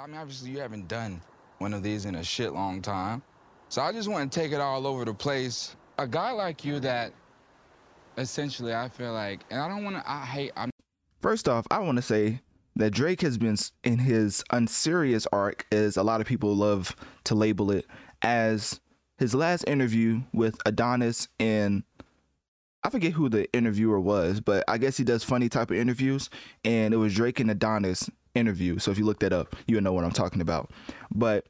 I mean, obviously, you haven't done one of these in a shit long time. So I just want to take it all over the place. A guy like you that essentially I feel like, and I don't want to, I hate, I'm. First off, I want to say that Drake has been in his unserious arc, as a lot of people love to label it, as his last interview with Adonis and I forget who the interviewer was, but I guess he does funny type of interviews, and it was Drake and Adonis interview. So if you look that up, you'll know what I'm talking about. But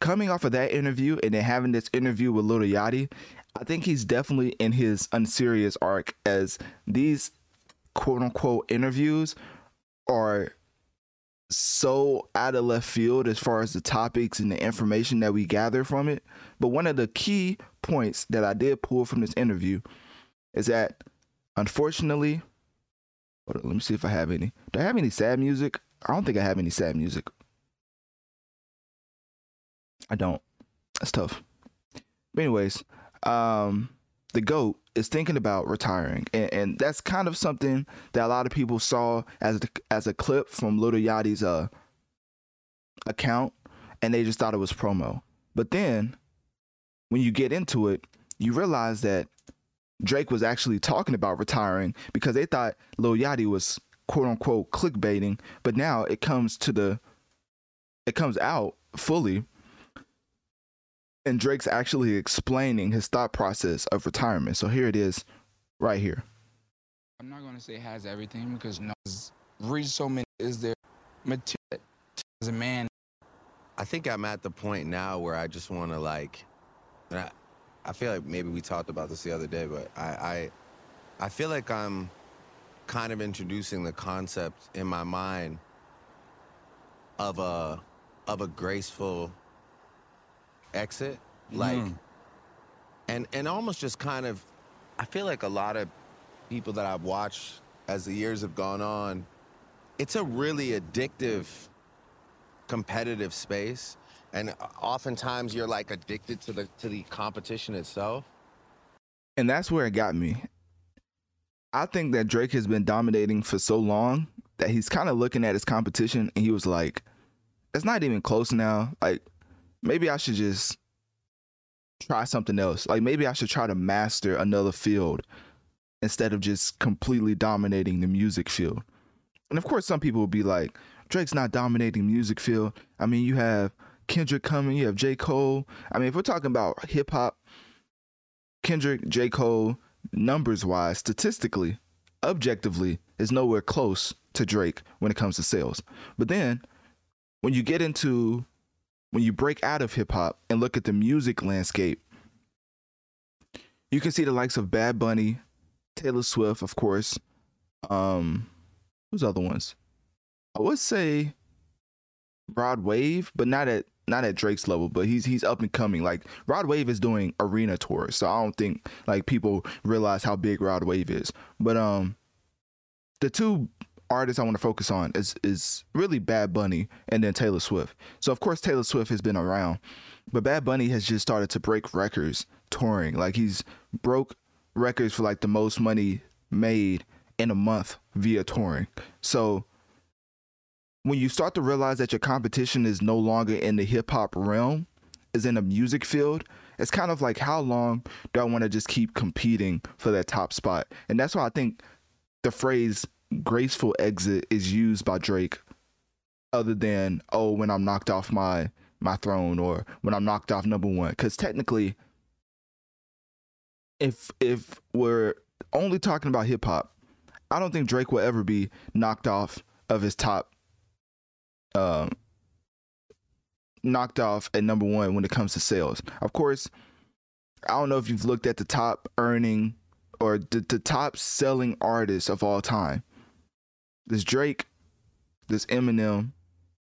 coming off of that interview and then having this interview with Lil Yachty, I think he's definitely in his unserious arc as these quote unquote interviews are so out of left field as far as the topics and the information that we gather from it. But one of the key points that I did pull from this interview is that unfortunately, let me see if I have any. Do I have any sad music? I don't think I have any sad music. I don't. That's tough. But anyways, um, the goat is thinking about retiring, and, and, that's kind of something that a lot of people saw as as a clip from Little Yachty's uh account, and they just thought it was promo. But then, when you get into it, you realize that Drake was actually talking about retiring because they thought Lil Yachty was quote unquote clickbaiting, but now it comes to the it comes out fully and Drake's actually explaining his thought process of retirement. So here it is right here. I'm not going to say has everything because no reach so many is there material as a man I think I'm at the point now where I just want to like I, I feel like maybe we talked about this the other day, but I I, I feel like I'm kind of introducing the concept in my mind of a of a graceful exit like mm. and and almost just kind of I feel like a lot of people that I've watched as the years have gone on it's a really addictive competitive space and uh, oftentimes you're like addicted to the to the competition itself and that's where it got me I think that Drake has been dominating for so long that he's kind of looking at his competition and he was like, it's not even close now. Like, maybe I should just try something else. Like, maybe I should try to master another field instead of just completely dominating the music field. And of course, some people will be like, Drake's not dominating music field. I mean, you have Kendrick coming, you have J. Cole. I mean, if we're talking about hip hop, Kendrick, J. Cole, numbers wise, statistically, objectively, is nowhere close to Drake when it comes to sales. But then when you get into when you break out of hip hop and look at the music landscape, you can see the likes of Bad Bunny, Taylor Swift, of course. Um, who's other ones? I would say Rod Wave, but not at not at Drake's level, but he's he's up and coming. Like Rod Wave is doing arena tours, so I don't think like people realize how big Rod Wave is. But um, the two artists I want to focus on is is really Bad Bunny and then Taylor Swift. So of course Taylor Swift has been around, but Bad Bunny has just started to break records touring. Like he's broke records for like the most money made in a month via touring. So when you start to realize that your competition is no longer in the hip hop realm, is in a music field, it's kind of like how long do I want to just keep competing for that top spot? And that's why I think the phrase graceful exit is used by Drake other than oh when I'm knocked off my my throne or when I'm knocked off number one. Because technically, if if we're only talking about hip hop, I don't think Drake will ever be knocked off of his top, um, knocked off at number one when it comes to sales. Of course, I don't know if you've looked at the top earning or the, the top selling artists of all time. There's Drake, there's Eminem,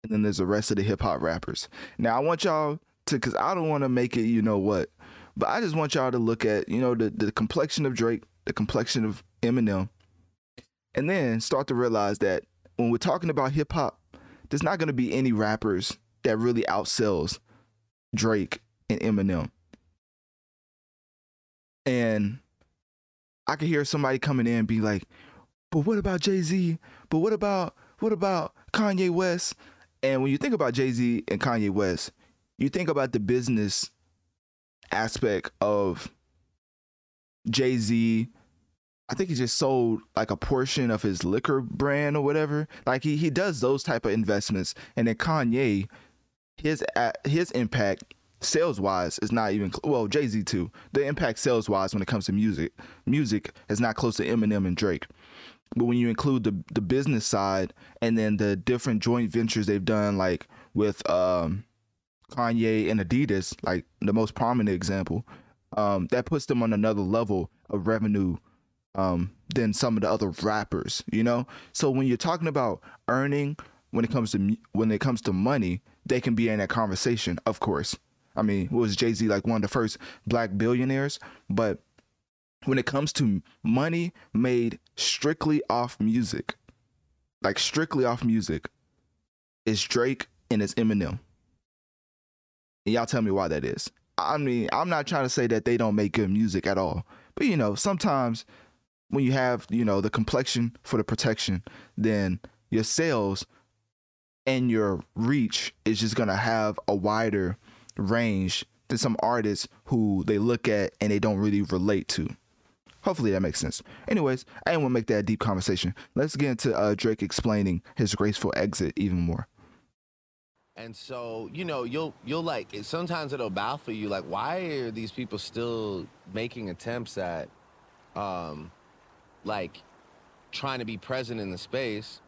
and then there's the rest of the hip hop rappers. Now I want y'all to, cause I don't want to make it, you know what, but I just want y'all to look at, you know, the the complexion of Drake, the complexion of Eminem, and then start to realize that when we're talking about hip hop, there's not gonna be any rappers that really outsells Drake and Eminem. And I could hear somebody coming in and be like, but what about Jay Z? But what about what about Kanye West? And when you think about Jay Z and Kanye West, you think about the business aspect of Jay Z. I think he just sold like a portion of his liquor brand or whatever. Like he he does those type of investments, and then Kanye, his his impact sales wise is not even well Jay Z too. The impact sales wise when it comes to music, music is not close to Eminem and Drake. But when you include the the business side and then the different joint ventures they've done, like with um, Kanye and Adidas, like the most prominent example, um, that puts them on another level of revenue um, than some of the other rappers. You know, so when you're talking about earning, when it comes to when it comes to money, they can be in that conversation, of course. I mean, was Jay Z like one of the first black billionaires? But when it comes to money made strictly off music, like strictly off music, it's Drake and it's Eminem. And y'all tell me why that is. I mean, I'm not trying to say that they don't make good music at all, but you know, sometimes when you have, you know, the complexion for the protection, then your sales and your reach is just gonna have a wider range than some artists who they look at and they don't really relate to. Hopefully that makes sense. Anyways, I want to make that deep conversation. Let's get into uh, Drake explaining his graceful exit even more. And so, you know, you'll you'll like sometimes it'll baffle you like why are these people still making attempts at um like trying to be present in the space?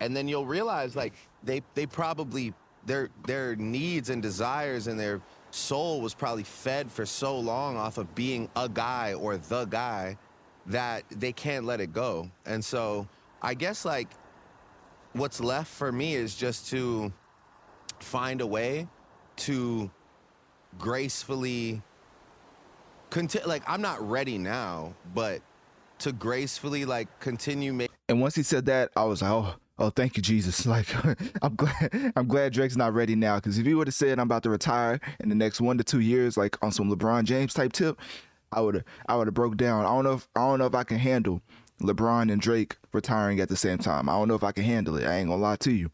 And then you'll realize like they they probably their their needs and desires and their soul was probably fed for so long off of being a guy or the guy that they can't let it go. And so I guess like what's left for me is just to find a way to gracefully continue like I'm not ready now, but to gracefully like continue making And once he said that, I was like, "Oh, oh thank you jesus. Like i'm glad i'm glad drake's not ready now. Because if he would have said i'm about to retire in the next one to two years like on some lebron james type tip i would have i would have broke down. I don't know if i don't know if i can handle lebron and drake retiring at the same time. I don't know if i can handle it. I ain't gonna lie to you.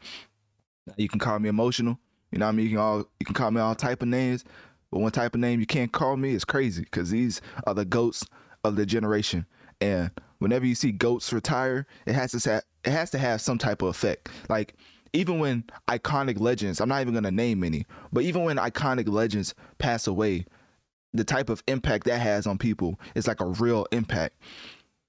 You can call me emotional. You know what i mean? You can all you can call me all type of names. But one type of name you can't call me is crazy because these are the goats of the generation and whenever you see goats retire, it has to have, it has to have some type of effect. Like even when iconic legends, I'm not even gonna name any, but even when iconic legends pass away, the type of impact that has on people is like a real impact.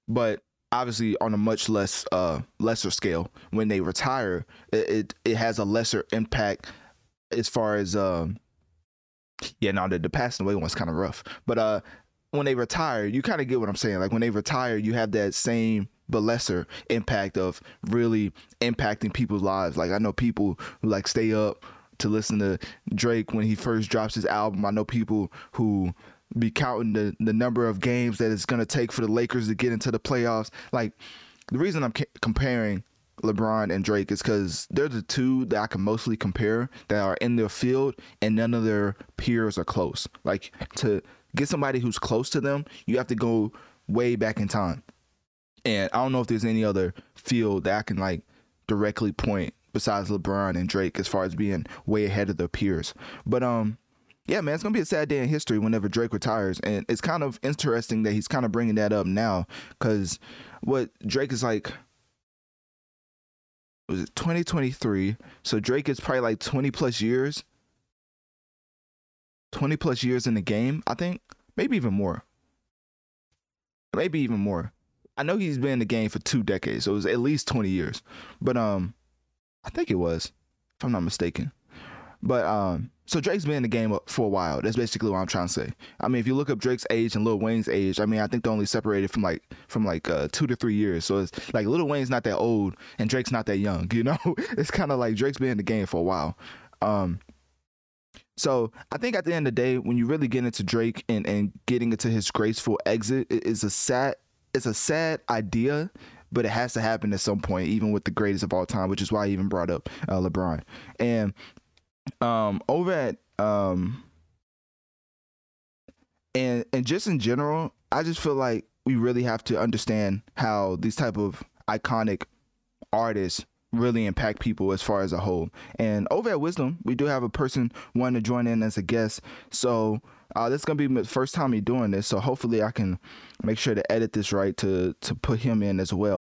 But obviously on a much less uh lesser scale, when they retire, it it, it has a lesser impact as far as um yeah, no, the, the passing away one's kind of rough. But uh when they retire, you kind of get what I'm saying. Like when they retire, you have that same but lesser impact of really impacting people's lives. Like I know people who like stay up to listen to Drake when he first drops his album. I know people who be counting the, the number of games that it's going to take for the Lakers to get into the playoffs. Like the reason I'm comparing LeBron and Drake is because they're the two that I can mostly compare that are in their field and none of their peers are close. Like to get somebody who's close to them, you have to go way back in time. And I don't know if there's any other field that I can like directly point besides LeBron and Drake as far as being way ahead of their peers. But um yeah, man, it's gonna be a sad day in history whenever Drake retires, and it's kind of interesting that he's kind of bringing that up now, because what Drake is like, was it 2023? So Drake is probably like 20 plus years. 20 plus years in the game, I think. Maybe even more. Maybe even more. I know he's been in the game for two decades, so it was at least 20 years. But um I think it was, if I'm not mistaken. But um so Drake's been in the game for a while. That's basically what I'm trying to say. I mean, if you look up Drake's age and Lil Wayne's age, I mean, I think they're only separated from like from like uh, two to three years. So it's like Lil Wayne's not that old and Drake's not that young. You know, it's kind of like Drake's been in the game for a while. Um, so I think at the end of the day, when you really get into Drake and and getting into his graceful exit, it is a sad it's a sad idea. But it has to happen at some point, even with the greatest of all time, which is why I even brought up uh, LeBron. And um, over at um, and and just in general, I just feel like we really have to understand how these type of iconic artists really impact people as far as a whole. And over at Wisdom, we do have a person wanting to join in as a guest. So uh, this is gonna be my first time me doing this. So hopefully I can make sure to edit this right to to put him in as well.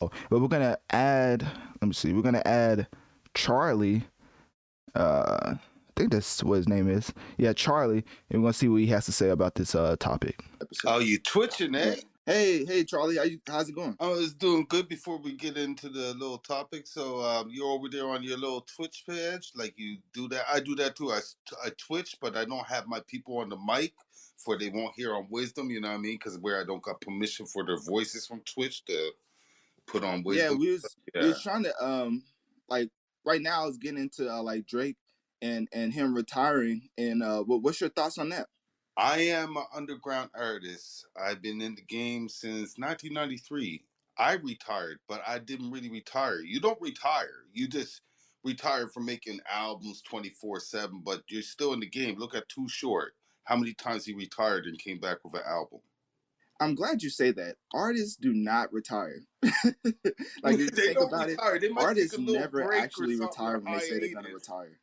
But we're gonna add. Let me see. We're gonna add Charlie. Uh, I think that's what his name is. Yeah, Charlie, and we're gonna see what he has to say about this uh topic. Oh, you twitching, eh? Hey, hey, Charlie, how you, how's it going? I was doing good before we get into the little topic. So um, you're over there on your little Twitch page, like you do that. I do that too. I, I Twitch, but I don't have my people on the mic for they won't hear on Wisdom. You know what I mean? Because where I don't got permission for their voices from Twitch to put on Wisdom. Yeah, we was yeah. we was trying to um like right now I was getting into uh, like Drake and and him retiring. And uh, what, what's your thoughts on that? I am an underground artist. I've been in the game since 1993. I retired, but I didn't really retire. You don't retire. You just retire from making albums 24/7, but you're still in the game. Look at Too Short. How many times he retired and came back with an album? I'm glad you say that. Artists do not retire. like you think about retire. it, artists never actually retire when they say they're gonna retire.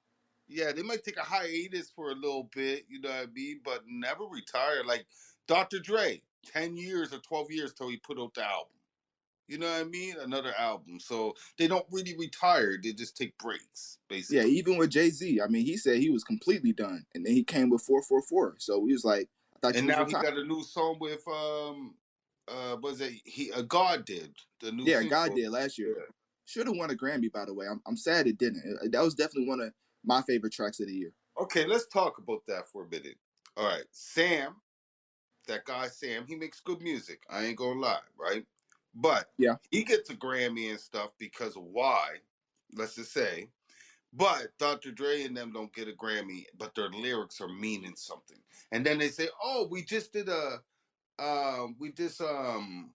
Yeah, they might take a hiatus for a little bit, you know what I mean, but never retire. Like Dr. Dre, ten years or twelve years till he put out the album. You know what I mean? Another album. So they don't really retire. They just take breaks, basically. Yeah, even with Jay Z. I mean, he said he was completely done. And then he came with 4:44. So he was like, And now he got a new song with um uh was it he uh, God did the new Yeah, God did last year. Yeah. Should have won a Grammy by the way. I'm I'm sad it didn't. That was definitely one of my favorite tracks of the year. Okay, let's talk about that for a minute. All right, Sam, that guy Sam, he makes good music. I ain't gonna lie, right? But yeah, he gets a Grammy and stuff because of why? Let's just say. But Dr. Dre and them don't get a Grammy, but their lyrics are meaning something. And then they say, "Oh, we just did a, uh, we just um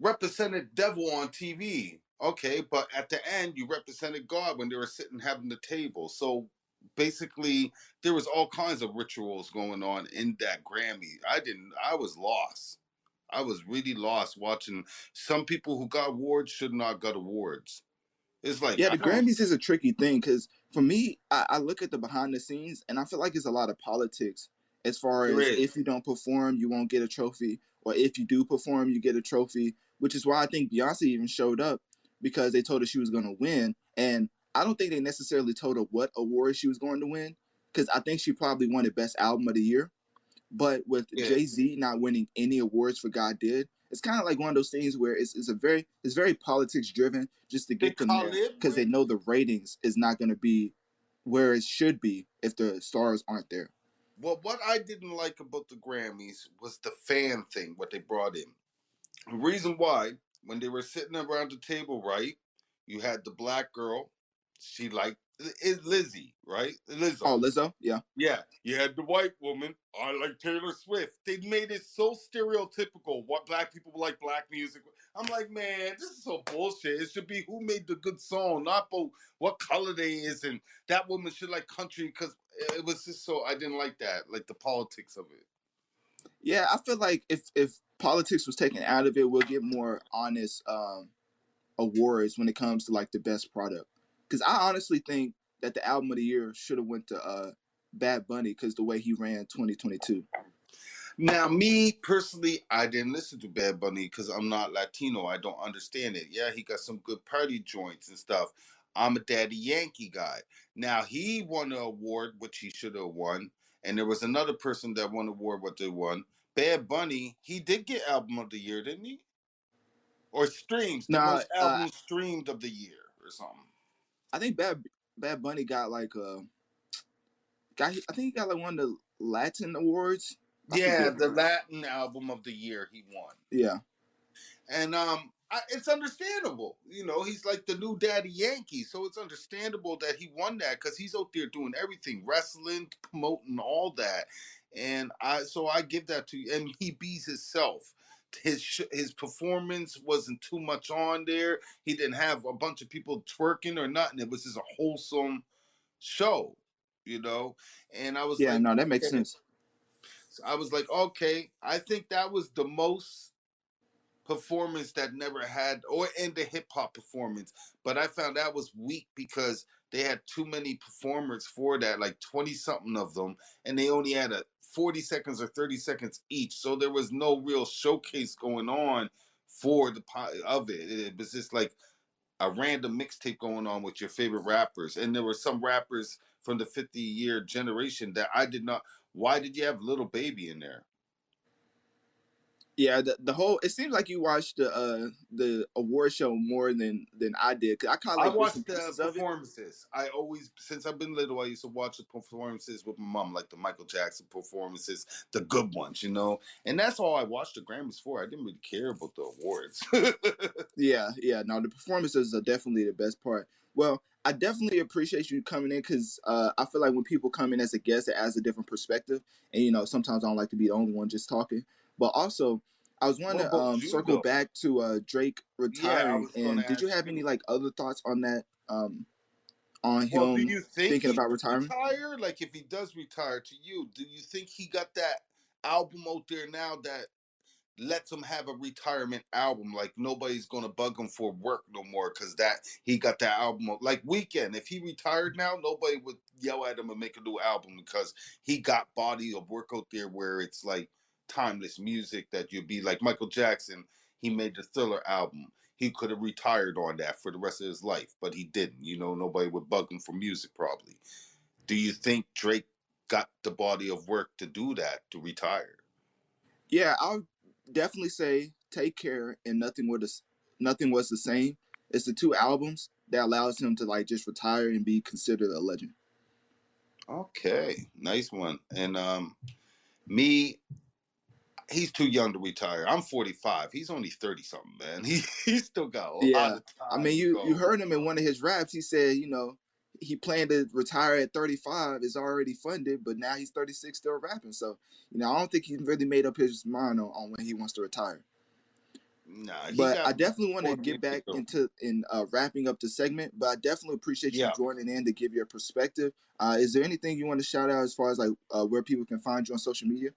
represented devil on TV." Okay, but at the end, you represented God when they were sitting having the table. So basically, there was all kinds of rituals going on in that Grammy. I didn't. I was lost. I was really lost watching some people who got awards should not got awards. It's like yeah, the Grammys is a tricky thing because for me, I, I, look at the behind the scenes and I feel like it's a lot of politics as far as if you don't perform, you won't get a trophy, or if you do perform, you get a trophy. Which is why I think Beyonce even showed up because they told her she was going to win, and I don't think they necessarily told her what award she was going to win because I think she probably won the best album of the year. But with yeah. Jay Z not winning any awards for God Did, it's kind of like one of those things where it's, it's a very it's very politics driven just to get them there because they know the ratings is not going to be where it should be if the stars aren't there. Well, what I didn't like about the Grammys was the fan thing, what they brought in. The reason why, when they were sitting around the table, right, you had the black girl, she liked Lizzie, right? Lizzo. Oh, Lizzo, yeah. Yeah. You had the white woman. I like Taylor Swift. They made it so stereotypical. What black people like black music. I'm like, man, this is so bullshit. It should be who made the good song, not what color they is, and that woman should like country because it was just so I didn't like that, like the politics of it. Yeah, I feel like if if politics was taken out of it, we'll get more honest um, awards when it comes to like the best product. Because I honestly think that the album of the year should have went to uh, Bad Bunny because the way he ran 2022. Now, me personally, I didn't listen to Bad Bunny because I'm not Latino. I don't understand it. Yeah, he got some good party joints and stuff. I'm a Daddy Yankee guy. Now he won an award, which he should have won, and there was another person that won an award, what they won. Bad Bunny, he did get album of the year, didn't he? Or streams, the nah, most uh, album uh, streamed of the year, or something. I think Bad Bad Bunny got like a got. I think he got like one of the Latin awards. Yeah, the Latin album of the year he won. Yeah, and um, I, it's understandable. You know, he's like the new Daddy Yankee, so it's understandable that he won that because he's out there doing everything, wrestling, promoting all that, and I so I give that to you. And he beats himself. His his performance wasn't too much on there. He didn't have a bunch of people twerking or nothing. It was just a wholesome show, you know. And I was yeah, like, no, that makes okay. sense. So I was like, okay, I think that was the most performance that never had or in the hip hop performance. But I found that was weak because they had too many performers for that, like 20 something of them, and they only had a 40 seconds or 30 seconds each. So there was no real showcase going on for the of it. It was just like a random mixtape going on with your favorite rappers. And there were some rappers from the 50 year generation that I did not. Why did you have Little Baby in there? Yeah, the, the whole it seems like you watched the uh the award show more than than I did. Cause I kind of like I watched the performances. I always since I've been little, I used to watch the performances with my mom, like the Michael Jackson performances, the good ones, you know. And that's all I watched the Grammys for. I didn't really care about the awards. yeah, yeah. No, the performances are definitely the best part. Well, I definitely appreciate you coming in because uh, I feel like when people come in as a guest, it adds a different perspective. And you know, sometimes I don't like to be the only one just talking. But also, I was wanting to um, circle back to uh, Drake retiring. Yeah, and did you have any like other thoughts on that? Um, on him well, do you think thinking about retirement? Retire? Like if he does retire to you, do you think he got that album out there now that lets him have a retirement album. Like nobody's gonna bug him for work no more because that he got that album. Like Weeknd, if he retired now, nobody would yell at him and make a new album because he got body of work out there where it's like timeless music that you'd be like Michael Jackson. He made the Thriller album. He could have retired on that for the rest of his life, but he didn't. You know, nobody would bug him for music probably. Do you think Drake got the body of work to do that to retire? Yeah, I'll definitely say Take Care and Nothing was Nothing was the same. It's the two albums that allows him to like just retire and be considered a legend. Okay, nice one. And um me he's too young to retire. I'm 45. He's only 30 something, man. He he still got a yeah. lot of time. I mean, you you heard him in one of his raps. He said, you know, he planned to retire at 35. Is already funded, but now he's 36 still rapping. So, you know, I don't think he's really made up his mind on, on when he wants to retire. Nah, but I definitely want to get back into in uh, wrapping up the segment. But I definitely appreciate you yeah. joining in to give your perspective. Uh, is there anything you want to shout out as far as like uh, where people can find you on social media?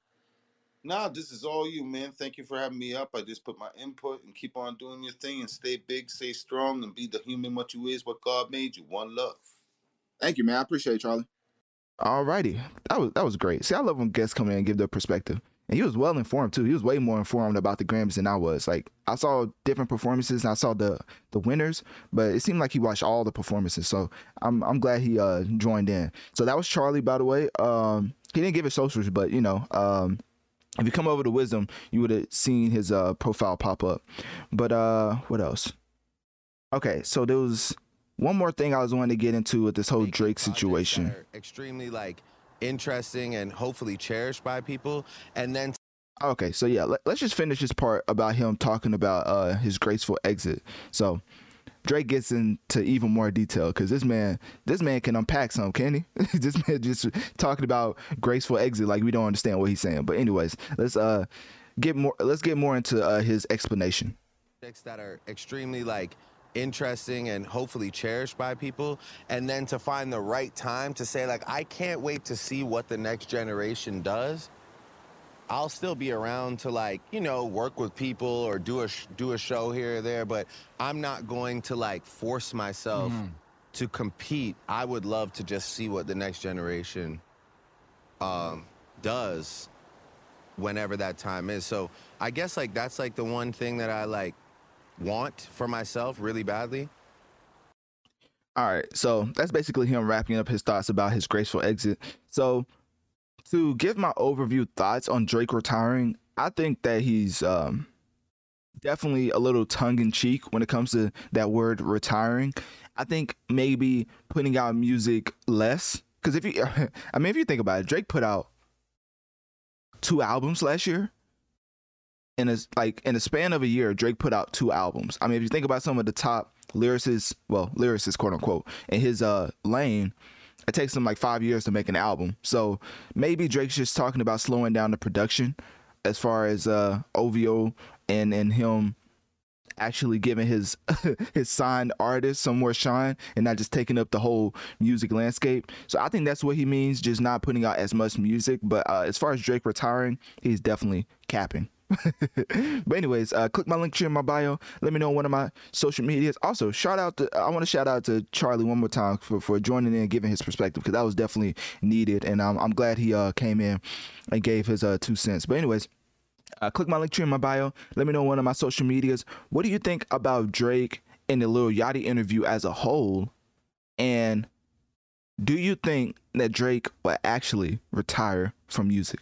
Nah, this is all you, man. Thank you for having me up. I just put my input and keep on doing your thing and stay big, stay strong, and be the human what you is, what God made you. One love. Thank you, man. I appreciate it, Charlie. Alrighty. That was that was great. See, I love when guests come in and give their perspective. And he was well informed too. He was way more informed about the Grammys than I was. Like I saw different performances and I saw the the winners, but it seemed like he watched all the performances. So I'm I'm glad he uh joined in. So that was Charlie, by the way. Um he didn't give his socials, but you know, um if you come over to Wisdom, you would have seen his uh, profile pop up. But uh, what else? Okay, so there was one more thing I was wanting to get into with this whole Drake situation. Extremely like interesting and hopefully cherished by people, and then. Okay, so yeah, let, us just finish this part about him talking about uh, his graceful exit. So, Drake gets into even more detail because this man, this man can unpack some, can he? this man just talking about graceful exit like we don't understand what he's saying. But anyways, let's uh get more. Let's get more into uh, his explanation. That are extremely like interesting and hopefully cherished by people and then to find the right time to say like I can't wait to see what the next generation does I'll still be around to like, you know, work with people or do a do a show here or there, but I'm not going to like force myself mm-hmm. to compete. I would love to just see what the next generation um, does whenever that time is. So I guess like that's like the one thing that I like want for myself really badly. All right, so that's basically him wrapping up his thoughts about his graceful exit. So to give my overview thoughts on Drake retiring, I think that he's um, definitely a little tongue in cheek when it comes to that word retiring. I think maybe putting out music less because if you, I mean, if you think about it, Drake put out two albums last year. In a like in a span of a year, Drake put out two albums. I mean, if you think about some of the top lyricists, well, lyricists, quote unquote, in his uh lane, it takes him like five years to make an album. So maybe Drake's just talking about slowing down the production as far as uh OVO and and him actually giving his his signed artist some more shine and not just taking up the whole music landscape. So I think that's what he means, just not putting out as much music. But uh, as far as Drake retiring, he's definitely capping. but anyways, uh, click my link here in my bio. Let me know on one of my social medias. Also, shout out to I want to shout out to Charlie one more time for, for joining in giving his perspective because that was definitely needed, and um, I'm glad he uh, came in and gave his uh, two cents. But anyways. Uh, click my link tree in my bio. Let me know on one of my social medias. What do you think about Drake and the Lil Yachty interview as a whole? And do you think that Drake will actually retire from music?